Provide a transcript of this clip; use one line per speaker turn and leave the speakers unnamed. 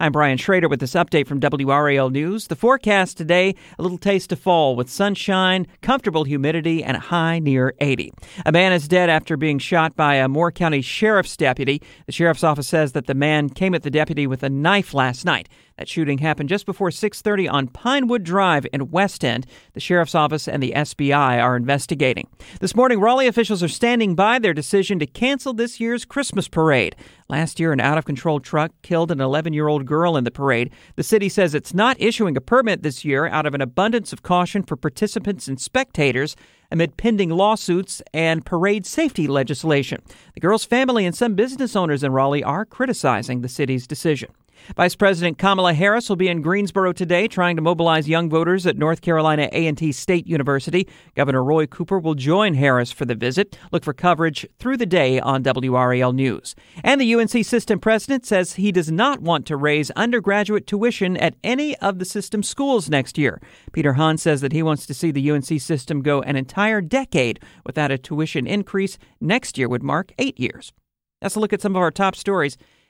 I'm Brian Shrader with this update from WRAL News. The forecast today, a little taste of fall with sunshine, comfortable humidity, and a high near 80. A man is dead after being shot by a Moore County Sheriff's deputy. The Sheriff's Office says that the man came at the deputy with a knife last night. That shooting happened just before 6:30 on Pinewood Drive in West End. The sheriff's office and the SBI are investigating. This morning, Raleigh officials are standing by their decision to cancel this year's Christmas parade. Last year, an out-of-control truck killed an 11-year-old girl in the parade. The city says it's not issuing a permit this year out of an abundance of caution for participants and spectators amid pending lawsuits and parade safety legislation. The girl's family and some business owners in Raleigh are criticizing the city's decision. Vice President Kamala Harris will be in Greensboro today trying to mobilize young voters at North Carolina A&T State University. Governor Roy Cooper will join Harris for the visit. Look for coverage through the day on WRAL News. And the UNC system president says he does not want to raise undergraduate tuition at any of the system schools next year. Peter Hans says that he wants to see the UNC system go an entire decade without a tuition increase. Next year would mark 8 years. That's a look at some of our top stories.